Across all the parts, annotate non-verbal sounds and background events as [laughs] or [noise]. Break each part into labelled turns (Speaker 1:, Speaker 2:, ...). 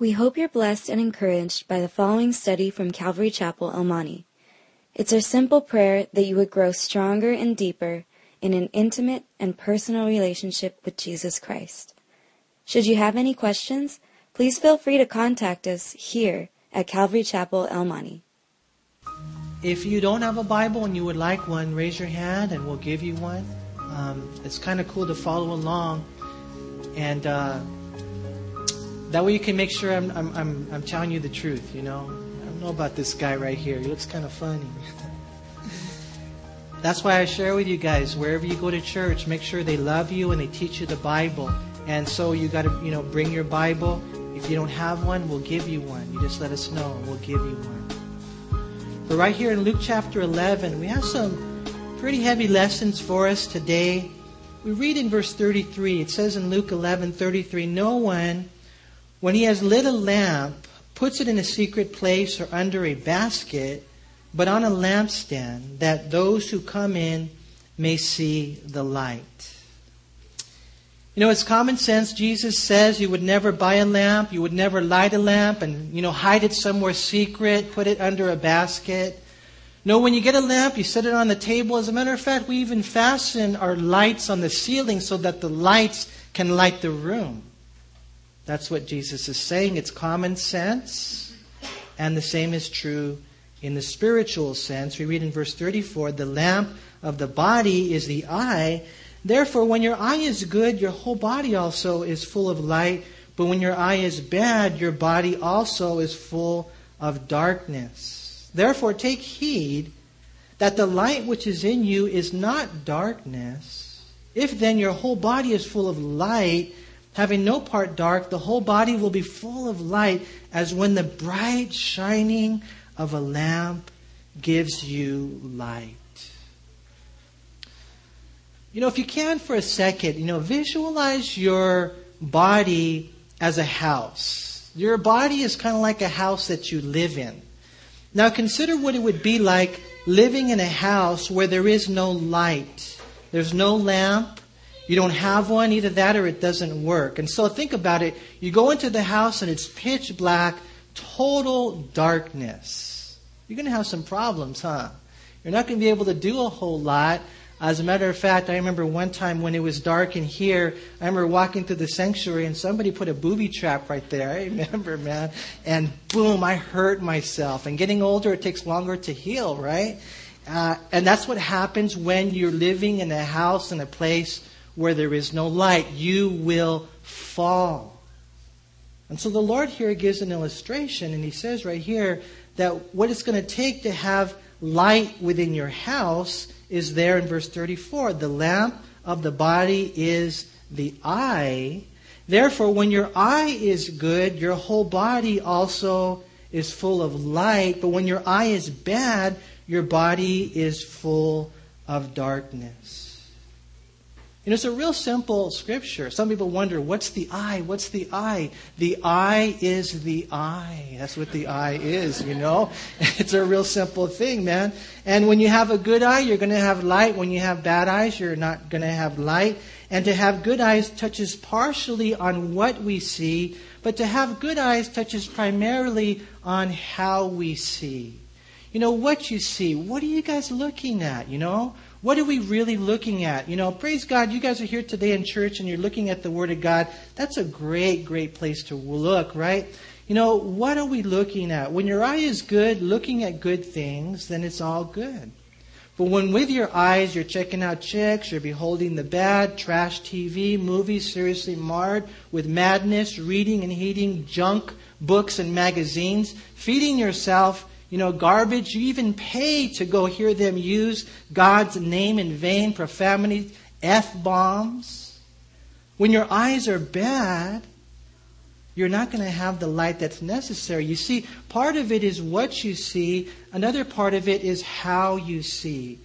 Speaker 1: We hope you're blessed and encouraged by the following study from Calvary Chapel, El Monte. It's our simple prayer that you would grow stronger and deeper in an intimate and personal relationship with Jesus Christ. Should you have any questions, please feel free to contact us here at Calvary Chapel, El Monte.
Speaker 2: If you don't have a Bible and you would like one, raise your hand and we'll give you one. Um, it's kind of cool to follow along. And uh, that way you can make sure I'm, I'm, I'm, I'm telling you the truth, you know. I don't know about this guy right here. He looks kind of funny. [laughs] That's why I share with you guys, wherever you go to church, make sure they love you and they teach you the Bible. And so you got to, you know, bring your Bible. If you don't have one, we'll give you one. You just let us know and we'll give you one. But right here in Luke chapter 11, we have some pretty heavy lessons for us today. We read in verse 33. It says in Luke 11:33, "No one when he has lit a lamp puts it in a secret place or under a basket, but on a lampstand, that those who come in may see the light." You know, it's common sense. Jesus says you would never buy a lamp, you would never light a lamp and, you know, hide it somewhere secret, put it under a basket. No, when you get a lamp, you set it on the table. As a matter of fact, we even fasten our lights on the ceiling so that the lights can light the room. That's what Jesus is saying. It's common sense. And the same is true in the spiritual sense. We read in verse 34 the lamp of the body is the eye. Therefore, when your eye is good, your whole body also is full of light. But when your eye is bad, your body also is full of darkness. Therefore, take heed that the light which is in you is not darkness. If then your whole body is full of light, having no part dark, the whole body will be full of light as when the bright shining of a lamp gives you light. You know, if you can for a second, you know, visualize your body as a house. Your body is kind of like a house that you live in. Now consider what it would be like living in a house where there is no light. There's no lamp. You don't have one, either that or it doesn't work. And so think about it. You go into the house and it's pitch black, total darkness. You're going to have some problems, huh? You're not going to be able to do a whole lot. As a matter of fact, I remember one time when it was dark in here, I remember walking through the sanctuary and somebody put a booby trap right there. I remember, man. And boom, I hurt myself. And getting older, it takes longer to heal, right? Uh, and that's what happens when you're living in a house in a place where there is no light. You will fall. And so the Lord here gives an illustration, and He says right here that what it's going to take to have light within your house is there in verse 34. The lamp of the body is the eye. Therefore, when your eye is good, your whole body also is full of light. But when your eye is bad, your body is full of darkness. Know, it's a real simple scripture. Some people wonder, what's the eye? What's the eye? The eye is the eye. That's what the eye is, you know? [laughs] It's a real simple thing, man. And when you have a good eye, you're going to have light. When you have bad eyes, you're not going to have light. And to have good eyes touches partially on what we see, but to have good eyes touches primarily on how we see. You know, what you see. What are you guys looking at, you know? What are we really looking at? You know, praise God, you guys are here today in church and you're looking at the Word of God. That's a great, great place to look, right? You know, what are we looking at? When your eye is good, looking at good things, then it's all good. But when with your eyes you're checking out chicks, you're beholding the bad, trash TV, movies seriously marred with madness, reading and heeding junk books and magazines, feeding yourself you know, garbage. You even pay to go hear them use God's name in vain, profanity, F bombs. When your eyes are bad, you're not going to have the light that's necessary. You see, part of it is what you see, another part of it is how you see.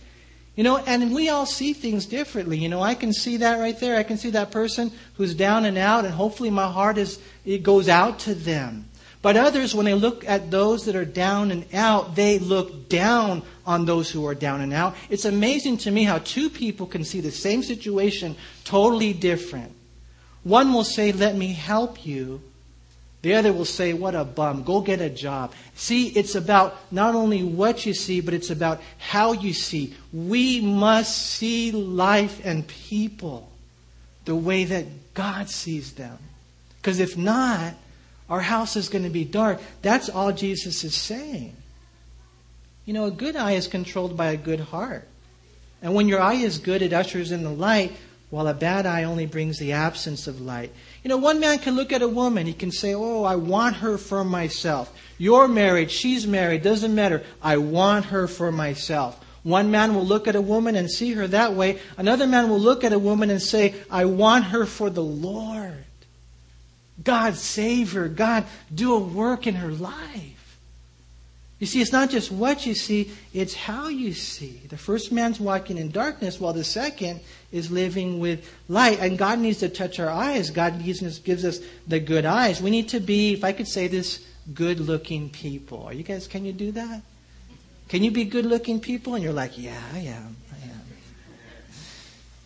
Speaker 2: You know, and we all see things differently. You know, I can see that right there. I can see that person who's down and out, and hopefully my heart is, it goes out to them. But others, when they look at those that are down and out, they look down on those who are down and out. It's amazing to me how two people can see the same situation totally different. One will say, Let me help you. The other will say, What a bum, go get a job. See, it's about not only what you see, but it's about how you see. We must see life and people the way that God sees them. Because if not, our house is going to be dark. That's all Jesus is saying. You know, a good eye is controlled by a good heart. And when your eye is good, it ushers in the light, while a bad eye only brings the absence of light. You know, one man can look at a woman, he can say, Oh, I want her for myself. You're married, she's married, doesn't matter. I want her for myself. One man will look at a woman and see her that way. Another man will look at a woman and say, I want her for the Lord. God save her. God do a work in her life. You see, it's not just what you see, it's how you see. The first man's walking in darkness, while the second is living with light. And God needs to touch our eyes. God gives us the good eyes. We need to be, if I could say this, good looking people. Are you guys, can you do that? Can you be good looking people? And you're like, yeah, I am. I.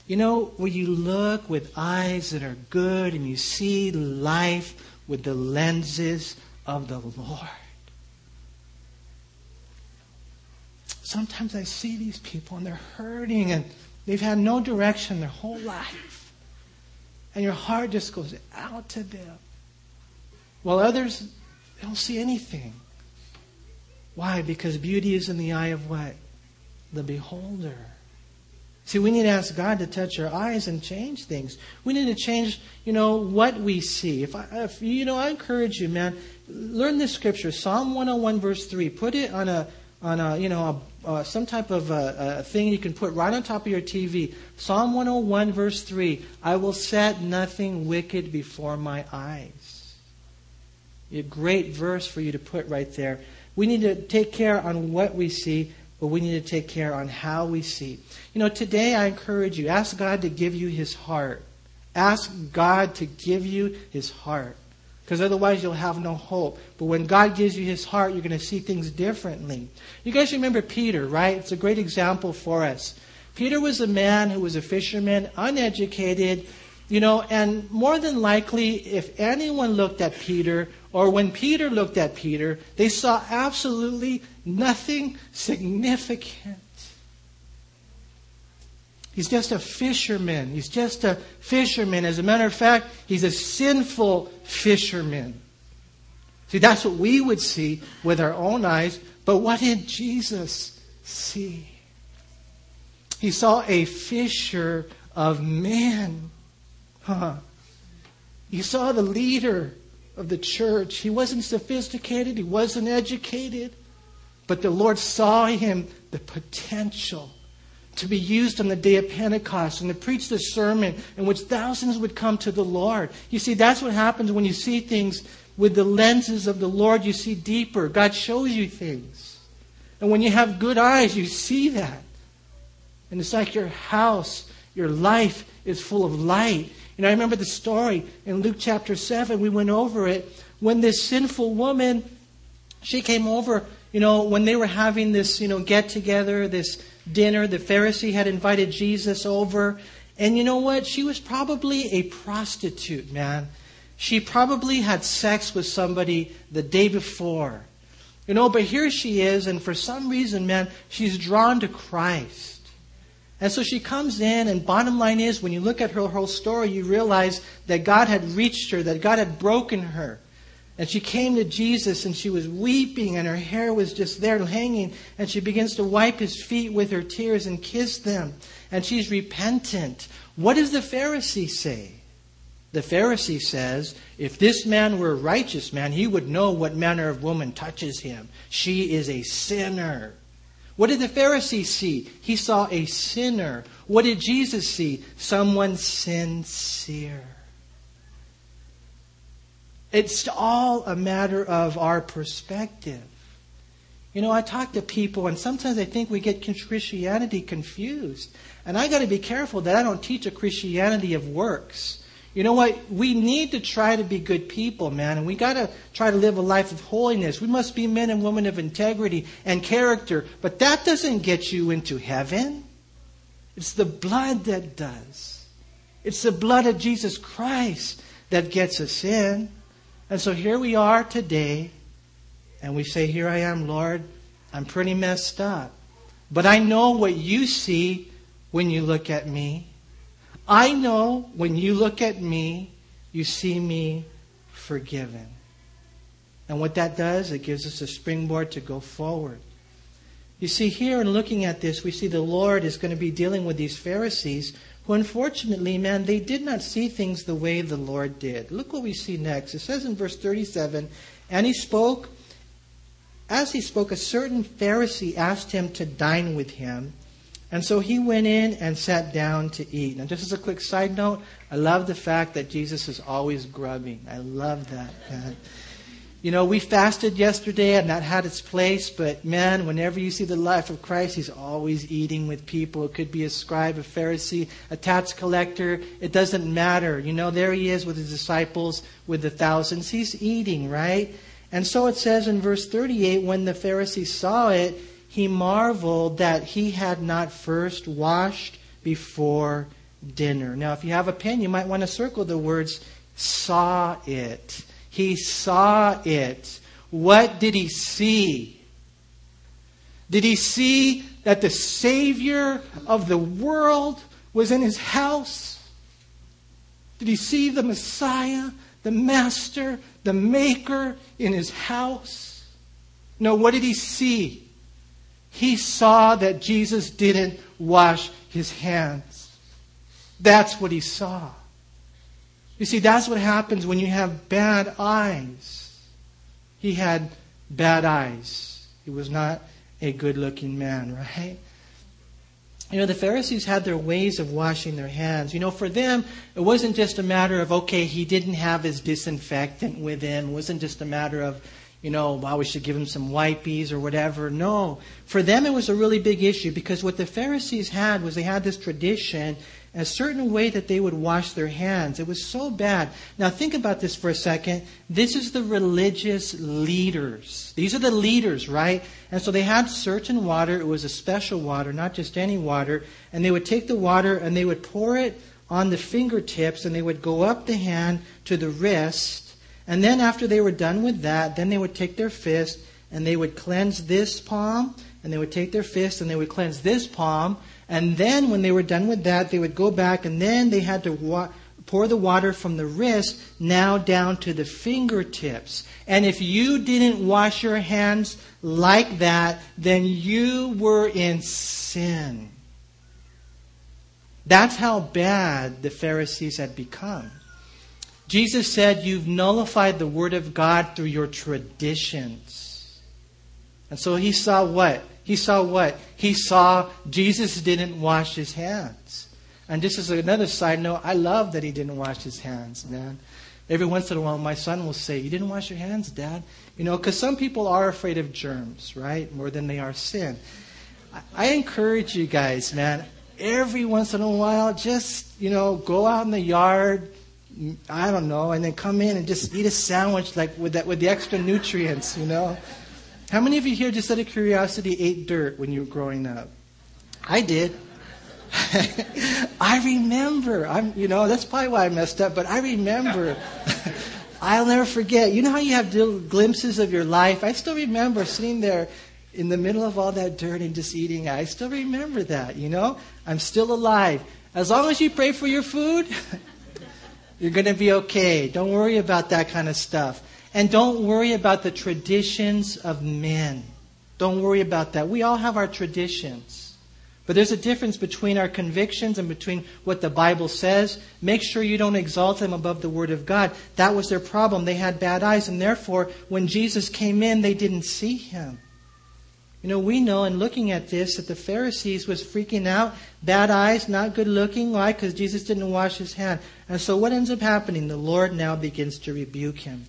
Speaker 2: You know, when you look with eyes that are good and you see life with the lenses of the Lord. Sometimes I see these people and they're hurting and they've had no direction their whole life. And your heart just goes out to them. While others, they don't see anything. Why? Because beauty is in the eye of what? The beholder. See, we need to ask God to touch our eyes and change things. We need to change, you know, what we see. If, I, if you know, I encourage you, man, learn this scripture, Psalm 101, verse 3. Put it on a, on a, you know, a, some type of a, a thing you can put right on top of your TV. Psalm 101, verse 3. I will set nothing wicked before my eyes. A great verse for you to put right there. We need to take care on what we see, but we need to take care on how we see. You know, today I encourage you, ask God to give you his heart. Ask God to give you his heart. Because otherwise you'll have no hope. But when God gives you his heart, you're going to see things differently. You guys remember Peter, right? It's a great example for us. Peter was a man who was a fisherman, uneducated, you know, and more than likely, if anyone looked at Peter, or when Peter looked at Peter, they saw absolutely nothing significant. He's just a fisherman. He's just a fisherman. As a matter of fact, he's a sinful fisherman. See, that's what we would see with our own eyes, but what did Jesus see? He saw a fisher of men. Huh. You saw the leader of the church. He wasn't sophisticated, he wasn't educated, but the Lord saw him the potential to be used on the day of Pentecost and to preach the sermon in which thousands would come to the Lord. You see, that's what happens when you see things with the lenses of the Lord. You see deeper. God shows you things. And when you have good eyes, you see that. And it's like your house, your life is full of light. Know, I remember the story in Luke chapter 7, we went over it, when this sinful woman, she came over, you know, when they were having this, you know, get together, this dinner, the Pharisee had invited Jesus over. And you know what? She was probably a prostitute, man. She probably had sex with somebody the day before. You know, but here she is, and for some reason, man, she's drawn to Christ. And so she comes in, and bottom line is, when you look at her whole story, you realize that God had reached her, that God had broken her. And she came to Jesus, and she was weeping, and her hair was just there hanging, and she begins to wipe his feet with her tears and kiss them. And she's repentant. What does the Pharisee say? The Pharisee says, if this man were a righteous man, he would know what manner of woman touches him. She is a sinner. What did the Pharisee see? He saw a sinner. What did Jesus see? Someone sincere. It's all a matter of our perspective. You know, I talk to people, and sometimes I think we get Christianity confused. And I got to be careful that I don't teach a Christianity of works. You know what? We need to try to be good people, man, and we got to try to live a life of holiness. We must be men and women of integrity and character, but that doesn't get you into heaven. It's the blood that does. It's the blood of Jesus Christ that gets us in. And so here we are today, and we say, Here I am, Lord. I'm pretty messed up. But I know what you see when you look at me. I know when you look at me, you see me forgiven. And what that does, it gives us a springboard to go forward. You see, here in looking at this, we see the Lord is going to be dealing with these Pharisees who, unfortunately, man, they did not see things the way the Lord did. Look what we see next. It says in verse 37 And he spoke, as he spoke, a certain Pharisee asked him to dine with him. And so he went in and sat down to eat. Now, just as a quick side note, I love the fact that Jesus is always grubbing. I love that. Man. You know, we fasted yesterday and that had its place, but man, whenever you see the life of Christ, he's always eating with people. It could be a scribe, a Pharisee, a tax collector. It doesn't matter. You know, there he is with his disciples, with the thousands. He's eating, right? And so it says in verse 38 when the Pharisees saw it, he marveled that he had not first washed before dinner. Now, if you have a pen, you might want to circle the words saw it. He saw it. What did he see? Did he see that the Savior of the world was in his house? Did he see the Messiah, the Master, the Maker in his house? No, what did he see? He saw that Jesus didn't wash his hands. That's what he saw. You see, that's what happens when you have bad eyes. He had bad eyes. He was not a good looking man, right? You know, the Pharisees had their ways of washing their hands. You know, for them, it wasn't just a matter of, okay, he didn't have his disinfectant with him. It wasn't just a matter of, you know, well, we should give him some wipies or whatever. No. For them, it was a really big issue because what the Pharisees had was they had this tradition, a certain way that they would wash their hands. It was so bad. Now, think about this for a second. This is the religious leaders. These are the leaders, right? And so they had certain water. It was a special water, not just any water. And they would take the water and they would pour it on the fingertips and they would go up the hand to the wrist and then after they were done with that, then they would take their fist and they would cleanse this palm, and they would take their fist and they would cleanse this palm. And then when they were done with that, they would go back and then they had to wa- pour the water from the wrist now down to the fingertips. And if you didn't wash your hands like that, then you were in sin. That's how bad the Pharisees had become. Jesus said, You've nullified the Word of God through your traditions. And so he saw what? He saw what? He saw Jesus didn't wash his hands. And just as another side note, I love that he didn't wash his hands, man. Every once in a while, my son will say, You didn't wash your hands, Dad? You know, because some people are afraid of germs, right? More than they are sin. I, I encourage you guys, man, every once in a while, just, you know, go out in the yard, I don't know, and then come in and just eat a sandwich like with that with the extra nutrients, you know. How many of you here, just out of curiosity, ate dirt when you were growing up? I did. [laughs] I remember. I'm, you know, that's probably why I messed up, but I remember. [laughs] I'll never forget. You know how you have little glimpses of your life? I still remember sitting there in the middle of all that dirt and just eating. I still remember that, you know? I'm still alive. As long as you pray for your food, [laughs] you're going to be okay. Don't worry about that kind of stuff. And don't worry about the traditions of men. Don't worry about that. We all have our traditions. But there's a difference between our convictions and between what the Bible says. Make sure you don't exalt them above the Word of God. That was their problem. They had bad eyes, and therefore, when Jesus came in, they didn't see him. You know, we know in looking at this that the Pharisees was freaking out. Bad eyes, not good looking. Why? Because Jesus didn't wash his hand. And so what ends up happening? The Lord now begins to rebuke him.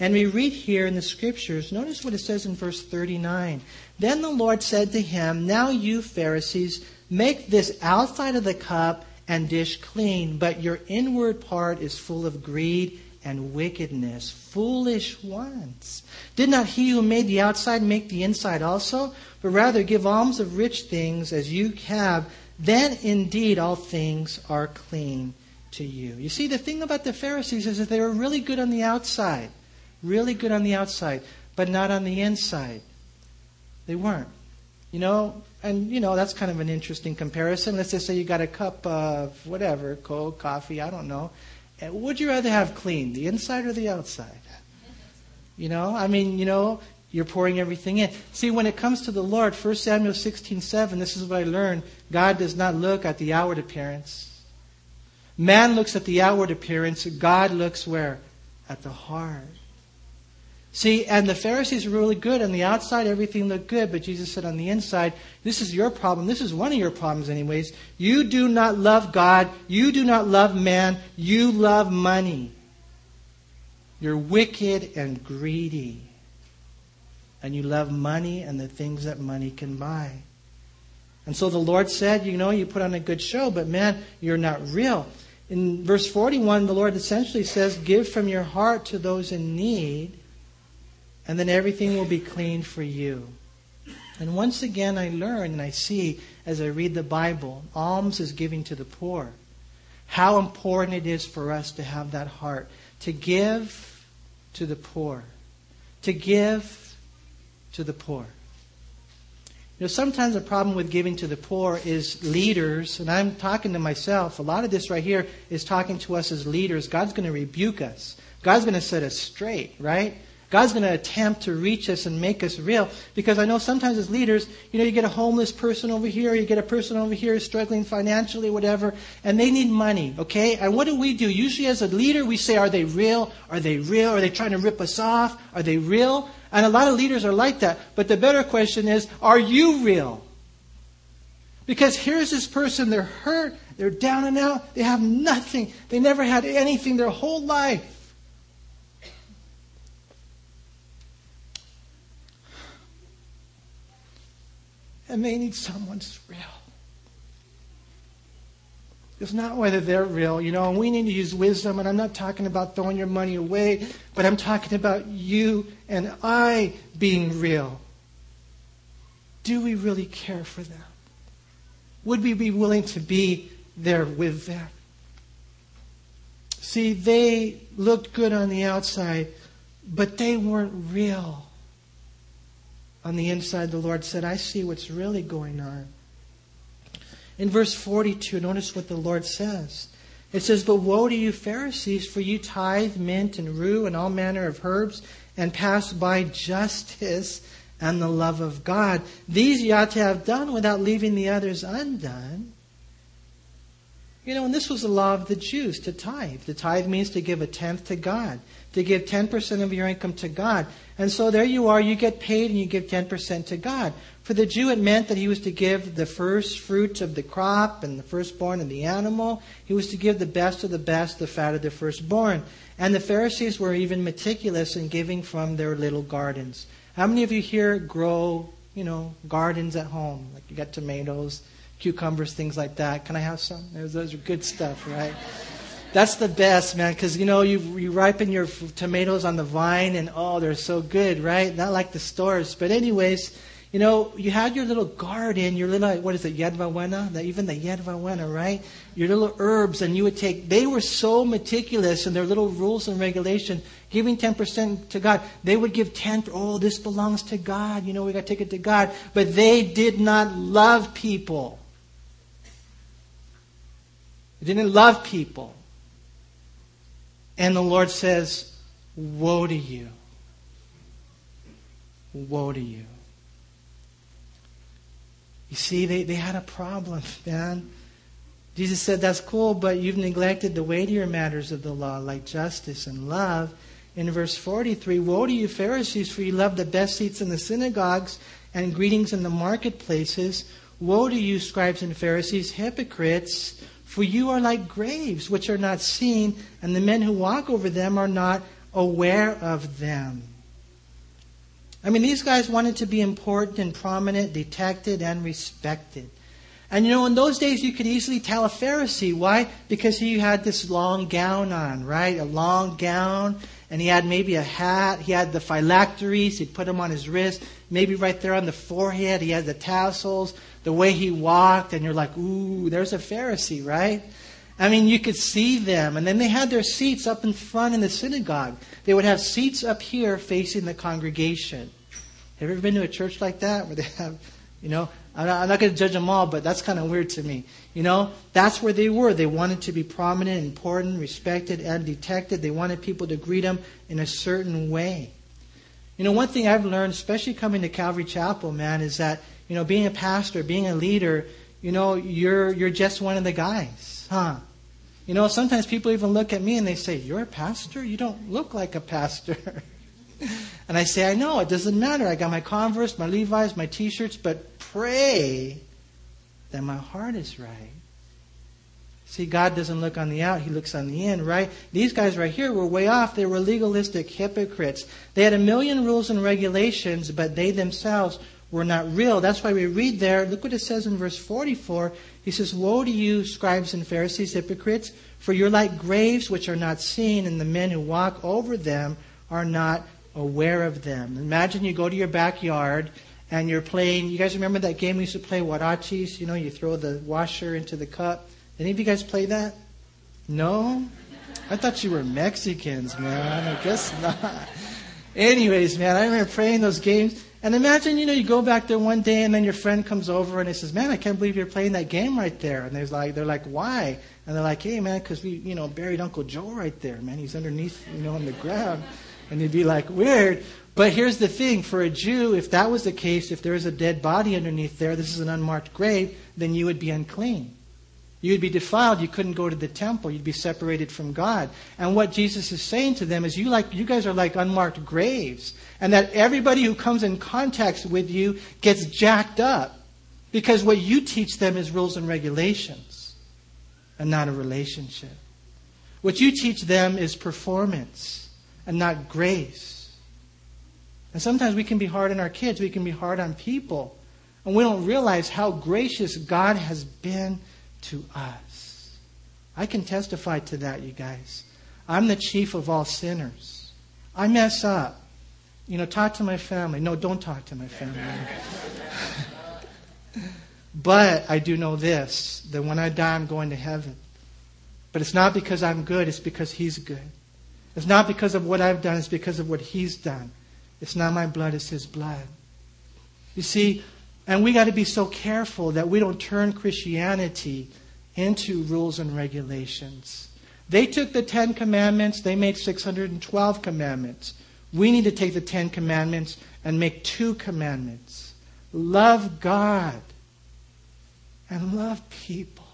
Speaker 2: And we read here in the scriptures, notice what it says in verse 39. Then the Lord said to him, Now you Pharisees, make this outside of the cup and dish clean, but your inward part is full of greed and wickedness. Foolish ones. Did not he who made the outside make the inside also? But rather give alms of rich things as you have, then indeed all things are clean to you. You see, the thing about the Pharisees is that they were really good on the outside. really good on the outside, but not on the inside. They weren't. You know, and you know, that's kind of an interesting comparison. Let's just say you got a cup of whatever, cold coffee, I don't know. Would you rather have clean, the inside or the outside? You know, I mean, you know, you're pouring everything in. See, when it comes to the Lord, 1 Samuel 16 7, this is what I learned. God does not look at the outward appearance. Man looks at the outward appearance. God looks where? At the heart. See, and the Pharisees were really good. On the outside, everything looked good, but Jesus said on the inside, this is your problem. This is one of your problems, anyways. You do not love God. You do not love man. You love money. You're wicked and greedy. And you love money and the things that money can buy. And so the Lord said, You know, you put on a good show, but man, you're not real. In verse 41, the Lord essentially says, Give from your heart to those in need and then everything will be clean for you. And once again, I learn and I see as I read the Bible, alms is giving to the poor. How important it is for us to have that heart, to give to the poor, to give to the poor. You know, sometimes the problem with giving to the poor is leaders, and I'm talking to myself. A lot of this right here is talking to us as leaders. God's going to rebuke us. God's going to set us straight, right? God's going to attempt to reach us and make us real. Because I know sometimes as leaders, you know, you get a homeless person over here, you get a person over here struggling financially, whatever, and they need money, okay? And what do we do? Usually as a leader, we say, are they real? Are they real? Are they trying to rip us off? Are they real? And a lot of leaders are like that. But the better question is, are you real? Because here's this person, they're hurt, they're down and out, they have nothing, they never had anything their whole life. And they need someone's real. It's not whether they're real, you know, and we need to use wisdom, and I'm not talking about throwing your money away, but I'm talking about you and I being real. Do we really care for them? Would we be willing to be there with them? See, they looked good on the outside, but they weren't real on the inside, the Lord said, I see what's really going on. In verse 42, notice what the Lord says. It says, But woe to you, Pharisees, for you tithe mint and rue and all manner of herbs, and pass by justice and the love of God. These you ought to have done without leaving the others undone. You know, and this was the law of the Jews to tithe. The tithe means to give a tenth to God, to give 10% of your income to God. And so there you are, you get paid and you give 10% to God. For the Jew, it meant that he was to give the first fruits of the crop and the firstborn of the animal. He was to give the best of the best, the fat of the firstborn. And the Pharisees were even meticulous in giving from their little gardens. How many of you here grow, you know, gardens at home? Like you got tomatoes, cucumbers, things like that. Can I have some? Those, those are good stuff, right? That's the best, man, because you know you you ripen your tomatoes on the vine, and oh, they're so good, right? Not like the stores. But anyways, you know, you had your little garden, your little what is it, yerba buena? Even the yerba buena, right? Your little herbs, and you would take. They were so meticulous in their little rules and regulations, giving ten percent to God. They would give ten. Oh, this belongs to God. You know, we got to take it to God. But they did not love people. They didn't love people. And the Lord says, Woe to you. Woe to you. You see, they, they had a problem, [laughs] man. Jesus said, That's cool, but you've neglected the weightier matters of the law, like justice and love. In verse 43, Woe to you, Pharisees, for you love the best seats in the synagogues and greetings in the marketplaces. Woe to you, scribes and Pharisees, hypocrites! For you are like graves which are not seen, and the men who walk over them are not aware of them. I mean, these guys wanted to be important and prominent, detected and respected. And you know, in those days, you could easily tell a Pharisee. Why? Because he had this long gown on, right? A long gown. And he had maybe a hat. He had the phylacteries. He'd put them on his wrist. Maybe right there on the forehead, he had the tassels the way he walked, and you're like, ooh, there's a Pharisee, right? I mean, you could see them. And then they had their seats up in front in the synagogue. They would have seats up here facing the congregation. Have you ever been to a church like that where they have, you know, I'm not, not going to judge them all, but that's kind of weird to me. You know, that's where they were. They wanted to be prominent, important, respected, and detected. They wanted people to greet them in a certain way. You know, one thing I've learned, especially coming to Calvary Chapel, man, is that, you know, being a pastor, being a leader, you know, you're, you're just one of the guys, huh? You know, sometimes people even look at me and they say, You're a pastor? You don't look like a pastor. [laughs] and I say, I know, it doesn't matter. I got my Converse, my Levi's, my t shirts, but pray that my heart is right. See, God doesn't look on the out, He looks on the in, right? These guys right here were way off. They were legalistic hypocrites. They had a million rules and regulations, but they themselves were not real. That's why we read there, look what it says in verse 44. He says, Woe to you, scribes and Pharisees, hypocrites, for you're like graves which are not seen, and the men who walk over them are not aware of them. Imagine you go to your backyard and you're playing. You guys remember that game we used to play, Huaraches? You know, you throw the washer into the cup. Any of you guys play that? No? I thought you were Mexicans, man. I guess not. [laughs] Anyways, man, I remember playing those games. And imagine, you know, you go back there one day and then your friend comes over and he says, man, I can't believe you're playing that game right there. And there's like, they're like, why? And they're like, hey, man, because we, you know, buried Uncle Joe right there, man. He's underneath, you know, on the ground. And you'd be like, weird. But here's the thing for a Jew, if that was the case, if there was a dead body underneath there, this is an unmarked grave, then you would be unclean. You'd be defiled. You couldn't go to the temple. You'd be separated from God. And what Jesus is saying to them is, you like, you guys are like unmarked graves. And that everybody who comes in contact with you gets jacked up. Because what you teach them is rules and regulations and not a relationship. What you teach them is performance and not grace. And sometimes we can be hard on our kids. We can be hard on people. And we don't realize how gracious God has been to us. I can testify to that, you guys. I'm the chief of all sinners. I mess up. You know, talk to my family. No, don't talk to my family. [laughs] but I do know this that when I die, I'm going to heaven. But it's not because I'm good, it's because He's good. It's not because of what I've done, it's because of what He's done. It's not my blood, it's His blood. You see, and we got to be so careful that we don't turn Christianity into rules and regulations. They took the Ten Commandments, they made 612 commandments. We need to take the Ten Commandments and make two commandments love God and love people.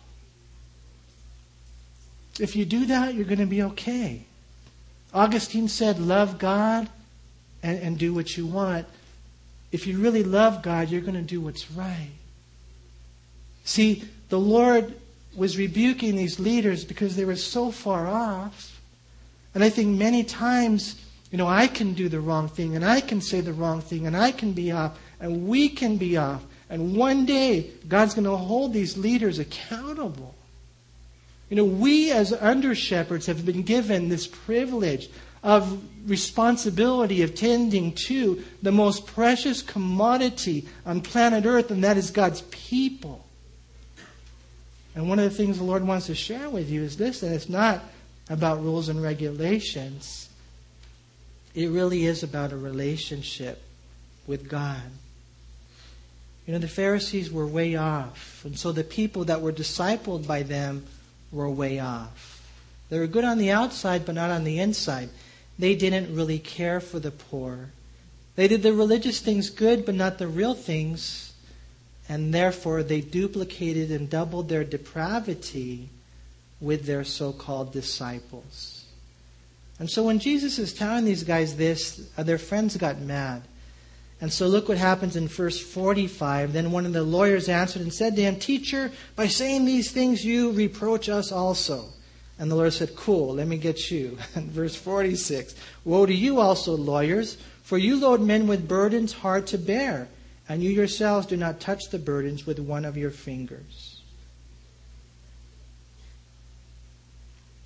Speaker 2: If you do that, you're going to be okay. Augustine said, Love God and, and do what you want if you really love God, you're going to do what's right. See, the Lord was rebuking these leaders because they were so far off. And I think many times, you know, I can do the wrong thing and I can say the wrong thing and I can be off and we can be off. And one day, God's going to hold these leaders accountable. You know, we as under shepherds have been given this privilege of responsibility of tending to the most precious commodity on planet Earth, and that is God's people. And one of the things the Lord wants to share with you is this that it's not about rules and regulations, it really is about a relationship with God. You know, the Pharisees were way off, and so the people that were discipled by them were way off. They were good on the outside, but not on the inside they didn't really care for the poor. They did the religious things good, but not the real things, and therefore they duplicated and doubled their depravity with their so called disciples. And so when Jesus is telling these guys this, uh, their friends got mad. And so look what happens in verse 45. Then one of the lawyers answered and said to him, Teacher, by saying these things you reproach us also. And the Lord said, Cool, let me get you. [laughs] And verse 46 Woe to you also, lawyers, for you load men with burdens hard to bear, and you yourselves do not touch the burdens with one of your fingers.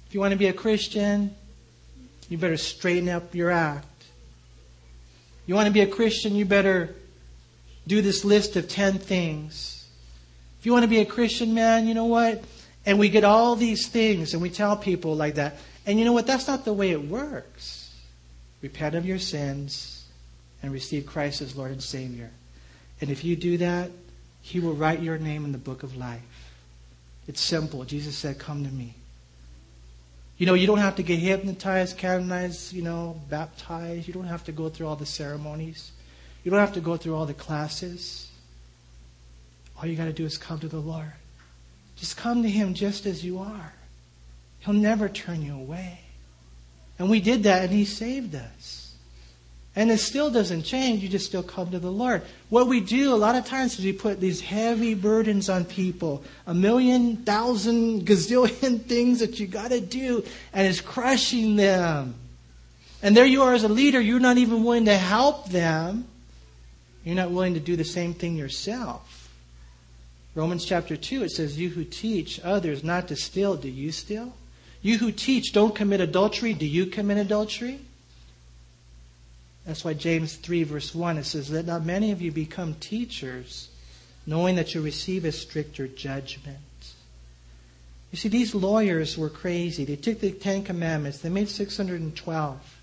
Speaker 2: If you want to be a Christian, you better straighten up your act. You want to be a Christian, you better do this list of 10 things. If you want to be a Christian man, you know what? And we get all these things and we tell people like that. And you know what? That's not the way it works. Repent of your sins and receive Christ as Lord and Savior. And if you do that, He will write your name in the book of life. It's simple. Jesus said, Come to me. You know, you don't have to get hypnotized, canonized, you know, baptized. You don't have to go through all the ceremonies. You don't have to go through all the classes. All you got to do is come to the Lord. Just come to Him just as you are. He'll never turn you away. And we did that, and He saved us. And it still doesn't change. You just still come to the Lord. What we do a lot of times is we put these heavy burdens on people. A million, thousand, [laughs] gazillion [laughs] things that you got to do, and it's crushing them. And there you are as a leader, you're not even willing to help them. You're not willing to do the same thing yourself. Romans chapter 2, it says, You who teach others not to steal, do you steal? You who teach don't commit adultery, do you commit adultery? That's why James 3, verse 1, it says, Let not many of you become teachers, knowing that you receive a stricter judgment. You see, these lawyers were crazy. They took the Ten Commandments, they made 612.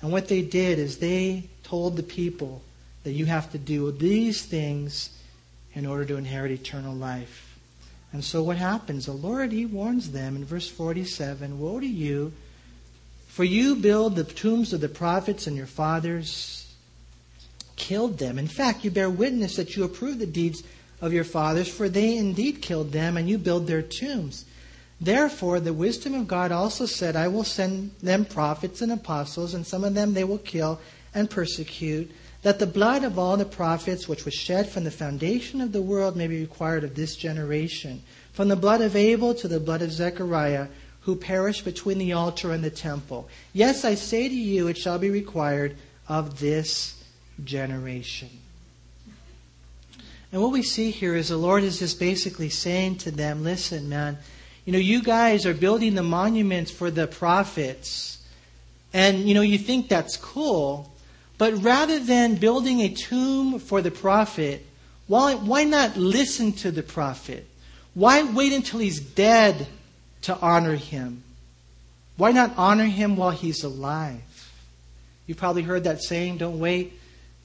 Speaker 2: And what they did is they told the people that you have to do these things in order to inherit eternal life. And so what happens? The Lord, He warns them in verse 47 Woe to you! For you build the tombs of the prophets, and your fathers killed them. In fact, you bear witness that you approve the deeds of your fathers, for they indeed killed them, and you build their tombs. Therefore, the wisdom of God also said, I will send them prophets and apostles, and some of them they will kill and persecute, that the blood of all the prophets which was shed from the foundation of the world may be required of this generation, from the blood of Abel to the blood of Zechariah who perished between the altar and the temple. Yes, I say to you, it shall be required of this generation. And what we see here is the Lord is just basically saying to them, listen, man, you know, you guys are building the monuments for the prophets, and, you know, you think that's cool, but rather than building a tomb for the prophet, why, why not listen to the prophet? Why wait until he's dead to honor him. Why not honor him while he's alive? You've probably heard that saying, don't wait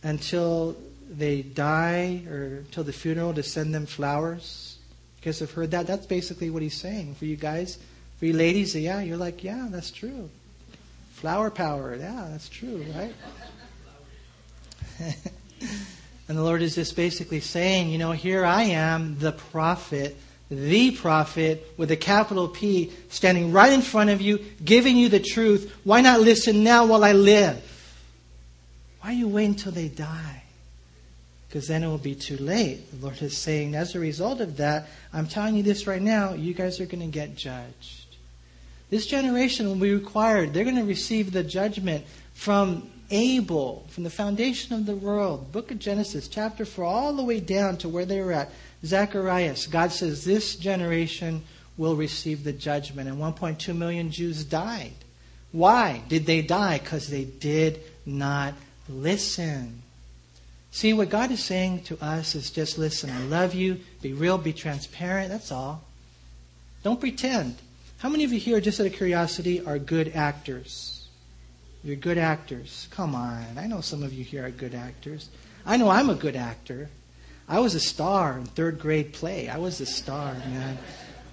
Speaker 2: until they die or until the funeral to send them flowers. You guys have heard that? That's basically what he's saying for you guys. For you ladies, yeah, you're like, yeah, that's true. Flower power, yeah, that's true, right? [laughs] and the Lord is just basically saying, you know, here I am, the prophet the prophet with a capital P standing right in front of you, giving you the truth. Why not listen now while I live? Why you wait until they die? Because then it will be too late. The Lord is saying, as a result of that, I'm telling you this right now, you guys are going to get judged. This generation will be required. They're going to receive the judgment from Abel, from the foundation of the world, book of Genesis, chapter 4, all the way down to where they were at. Zacharias, God says this generation will receive the judgment. And 1.2 million Jews died. Why did they die? Because they did not listen. See, what God is saying to us is just listen. I love you. Be real. Be transparent. That's all. Don't pretend. How many of you here, just out of curiosity, are good actors? You're good actors. Come on. I know some of you here are good actors. I know I'm a good actor. I was a star in third grade play. I was a star, man.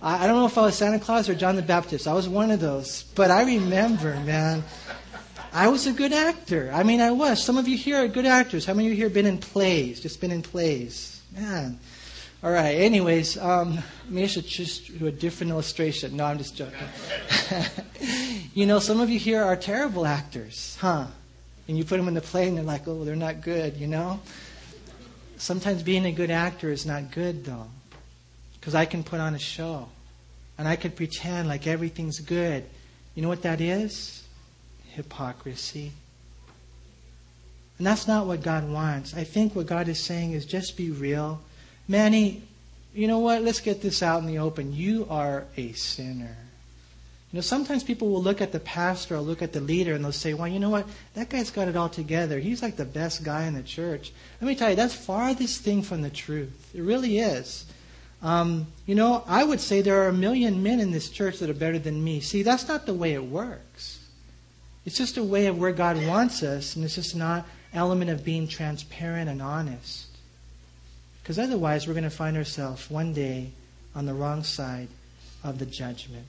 Speaker 2: I, I don't know if I was Santa Claus or John the Baptist. I was one of those. But I remember, man, I was a good actor. I mean, I was. Some of you here are good actors. How many of you here been in plays? Just been in plays? Man. All right. Anyways, um, maybe I should just do a different illustration. No, I'm just joking. [laughs] you know, some of you here are terrible actors, huh? And you put them in the play and they're like, oh, they're not good, you know? Sometimes being a good actor is not good, though, because I can put on a show and I can pretend like everything's good. You know what that is? Hypocrisy. And that's not what God wants. I think what God is saying is just be real. Manny, you know what? Let's get this out in the open. You are a sinner. You know, sometimes people will look at the pastor or look at the leader and they'll say, well, you know what? That guy's got it all together. He's like the best guy in the church. Let me tell you, that's farthest thing from the truth. It really is. um, you know, I would say there are a million men in this church that are better than me. See, that's not the way it works. It's just a way of where God wants us, and it's just not element of being transparent and honest. Because otherwise, we're going to find ourselves one day on the wrong side of the judgment.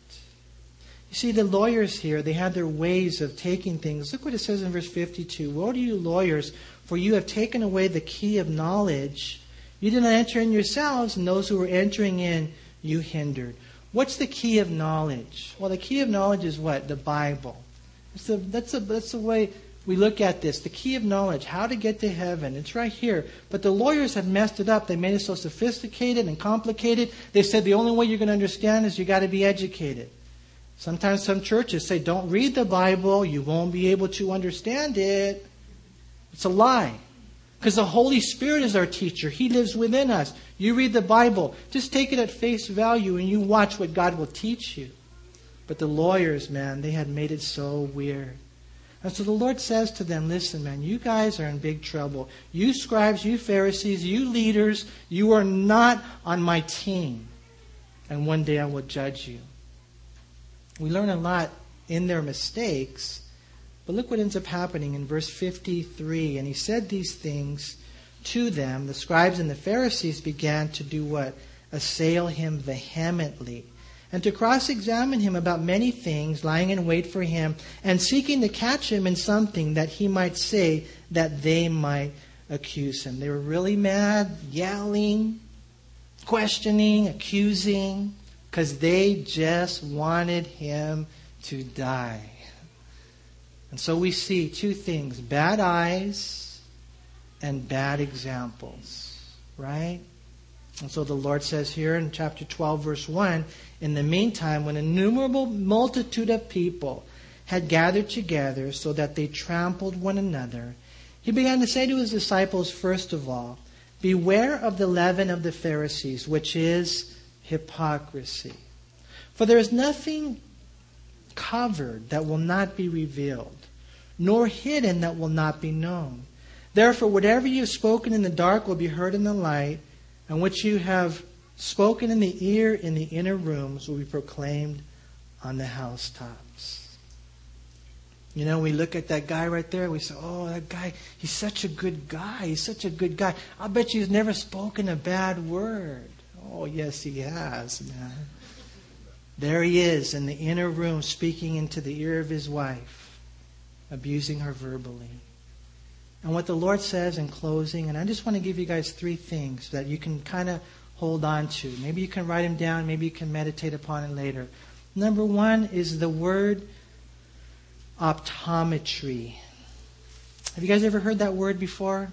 Speaker 2: You see, the lawyers here, they had their ways of taking things. Look what it says in verse 52 Woe to you, lawyers, for you have taken away the key of knowledge. You did not enter in yourselves, and those who were entering in, you hindered. What's the key of knowledge? Well, the key of knowledge is what? The Bible. That's the, that's the, that's the way we look at this. The key of knowledge, how to get to heaven. It's right here. But the lawyers have messed it up. They made it so sophisticated and complicated. They said the only way you're going to understand is you got to be educated. Sometimes some churches say, don't read the Bible, you won't be able to understand it. It's a lie. Because the Holy Spirit is our teacher. He lives within us. You read the Bible, just take it at face value and you watch what God will teach you. But the lawyers, man, they had made it so weird. And so the Lord says to them, Listen, man, you guys are in big trouble. You scribes, you Pharisees, you leaders, you are not on my team. And one day I will judge you. We learn a lot in their mistakes, but look what ends up happening in verse 53. And he said these things to them. The scribes and the Pharisees began to do what? Assail him vehemently. And to cross examine him about many things, lying in wait for him, and seeking to catch him in something that he might say, that they might accuse him. They were really mad, yelling, questioning, accusing because they just wanted him to die. And so we see two things bad eyes and bad examples, right? And so the Lord says here in chapter 12, verse 1 In the meantime, when innumerable multitude of people had gathered together so that they trampled one another, he began to say to his disciples, first of all, Beware of the leaven of the Pharisees, which is hypocrisy. For there is nothing covered that will not be revealed, nor hidden that will not be known. Therefore, whatever you have spoken in the dark will be heard in the light, and what you have spoken in the ear in the inner rooms will be proclaimed on the housetops. You know, we look at that guy right there, we say, oh, that guy, he's such a good guy. He's such a good guy. I'll bet you he's never spoken a bad word. Oh, yes, he has, man. There he is in the inner room speaking into the ear of his wife, abusing her verbally. And what the Lord says in closing, and I just want to give you guys three things that you can kind of hold on to. Maybe you can write them down, maybe you can meditate upon it later. Number one is the word optometry. Have you guys ever heard that word before?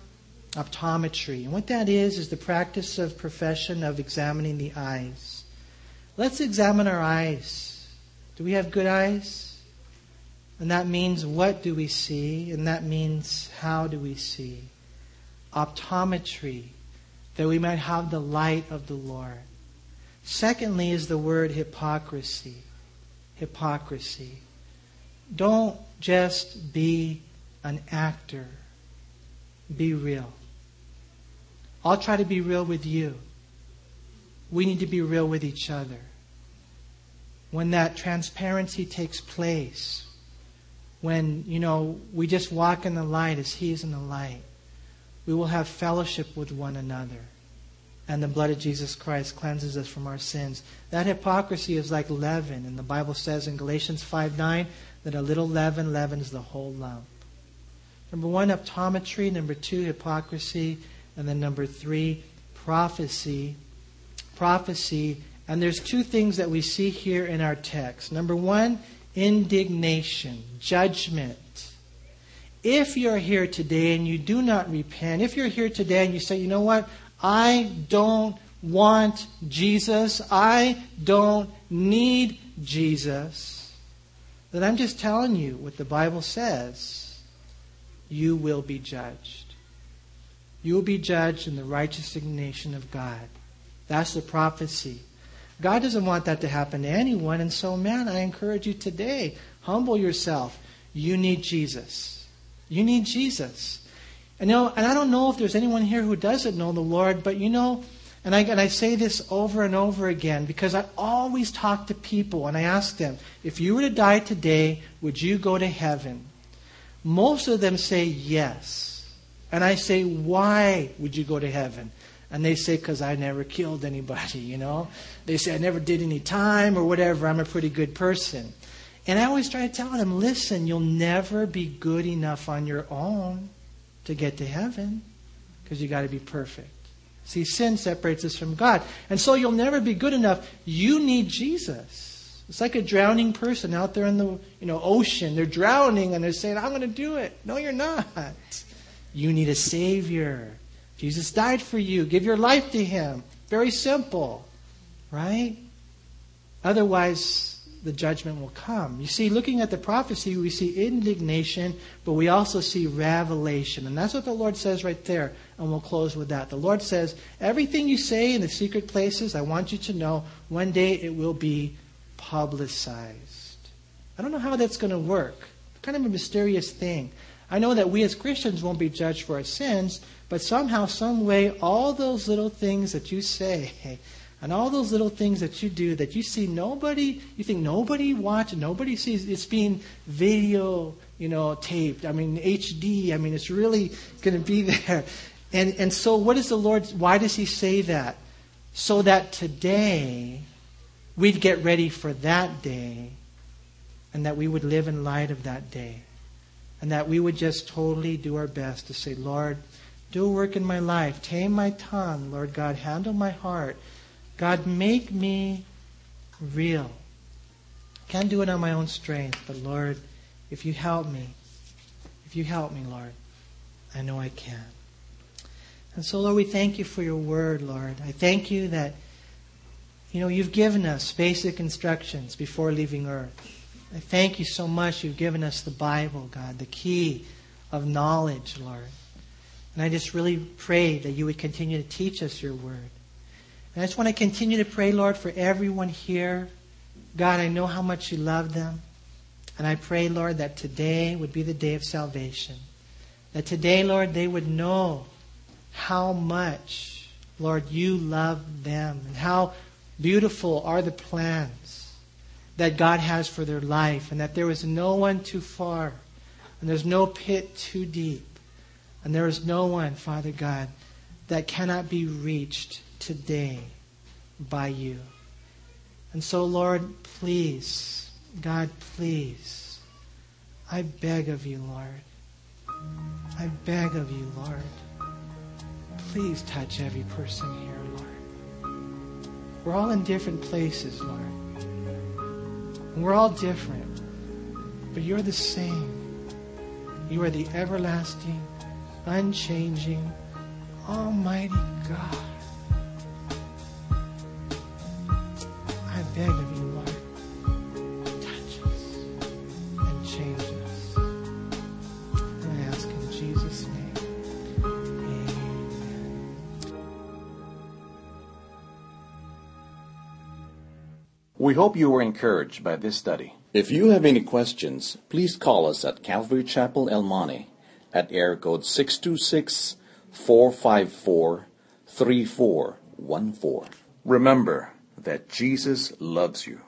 Speaker 2: Optometry. And what that is, is the practice of profession of examining the eyes. Let's examine our eyes. Do we have good eyes? And that means what do we see? And that means how do we see? Optometry, that we might have the light of the Lord. Secondly, is the word hypocrisy. Hypocrisy. Don't just be an actor, be real. I'll try to be real with you. We need to be real with each other. When that transparency takes place, when, you know, we just walk in the light as He is in the light, we will have fellowship with one another. And the blood of Jesus Christ cleanses us from our sins. That hypocrisy is like leaven. And the Bible says in Galatians 5 9 that a little leaven leavens the whole lump. Number one, optometry. Number two, hypocrisy. And then number three, prophecy. Prophecy. And there's two things that we see here in our text. Number one, indignation, judgment. If you're here today and you do not repent, if you're here today and you say, you know what, I don't want Jesus, I don't need Jesus, then I'm just telling you what the Bible says. You will be judged. You will be judged in the righteous indignation of God. That's the prophecy. God doesn't want that to happen to anyone. And so, man, I encourage you today humble yourself. You need Jesus. You need Jesus. And, you know, and I don't know if there's anyone here who doesn't know the Lord, but you know, And I, and I say this over and over again because I always talk to people and I ask them, if you were to die today, would you go to heaven? Most of them say yes. And I say, why would you go to heaven? And they say, because I never killed anybody, you know? They say, I never did any time or whatever. I'm a pretty good person. And I always try to tell them, listen, you'll never be good enough on your own to get to heaven because you got to be perfect. See, sin separates us from God. And so you'll never be good enough. You need Jesus. It's like a drowning person out there in the you know, ocean. They're drowning and they're saying, I'm going to do it. No, you're not. You need a Savior. Jesus died for you. Give your life to Him. Very simple. Right? Otherwise, the judgment will come. You see, looking at the prophecy, we see indignation, but we also see revelation. And that's what the Lord says right there. And we'll close with that. The Lord says, everything you say in the secret places, I want you to know one day it will be publicized. I don't know how that's going to work. Kind of a mysterious thing. I know that we as Christians won't be judged for our sins, but somehow, some way, all those little things that you say, [laughs] and all those little things that you do that you see nobody, you think nobody watches, nobody sees, it's being video, you know, taped. I mean, HD. I mean, it's really going to be [laughs] there. And, and so what is the Lord, why does he say that? So that today we'd get ready for that day and that we would live in light of that day. And that we would just totally do our best to say, Lord, do a work in my life. Tame my tongue. Lord God, handle my heart. God, make me real. Can't do it on my own strength, but Lord, if you help me, if you help me, Lord, I know I can. And so, Lord, we thank you for your word, Lord. I thank you that, you know, you've given us basic instructions before leaving earth. I thank you so much you've given us the Bible, God, the key of knowledge, Lord. And I just really pray that you would continue to teach us your word. And I just want to continue to pray, Lord, for everyone here. God, I know how much you love them. And I pray, Lord, that today would be the day of salvation. That today, Lord, they would know how much, Lord, you love them and how beautiful are the plans that God has for their life and that there is no one too far and there's no pit too deep and there is no one, Father God, that cannot be reached today by you. And so, Lord, please, God, please, I beg of you, Lord. I beg of you, Lord. Please touch every person here, Lord. We're all in different places, Lord. We're all different. But you're the same. You are the everlasting, unchanging, almighty God. Beg of you, Lord, touch us and change us. And I ask in Jesus' name. Amen.
Speaker 3: We hope you were encouraged by this study.
Speaker 4: If you have any questions, please call us at Calvary Chapel El Monte at air code 626 454 3414.
Speaker 3: Remember that Jesus loves you.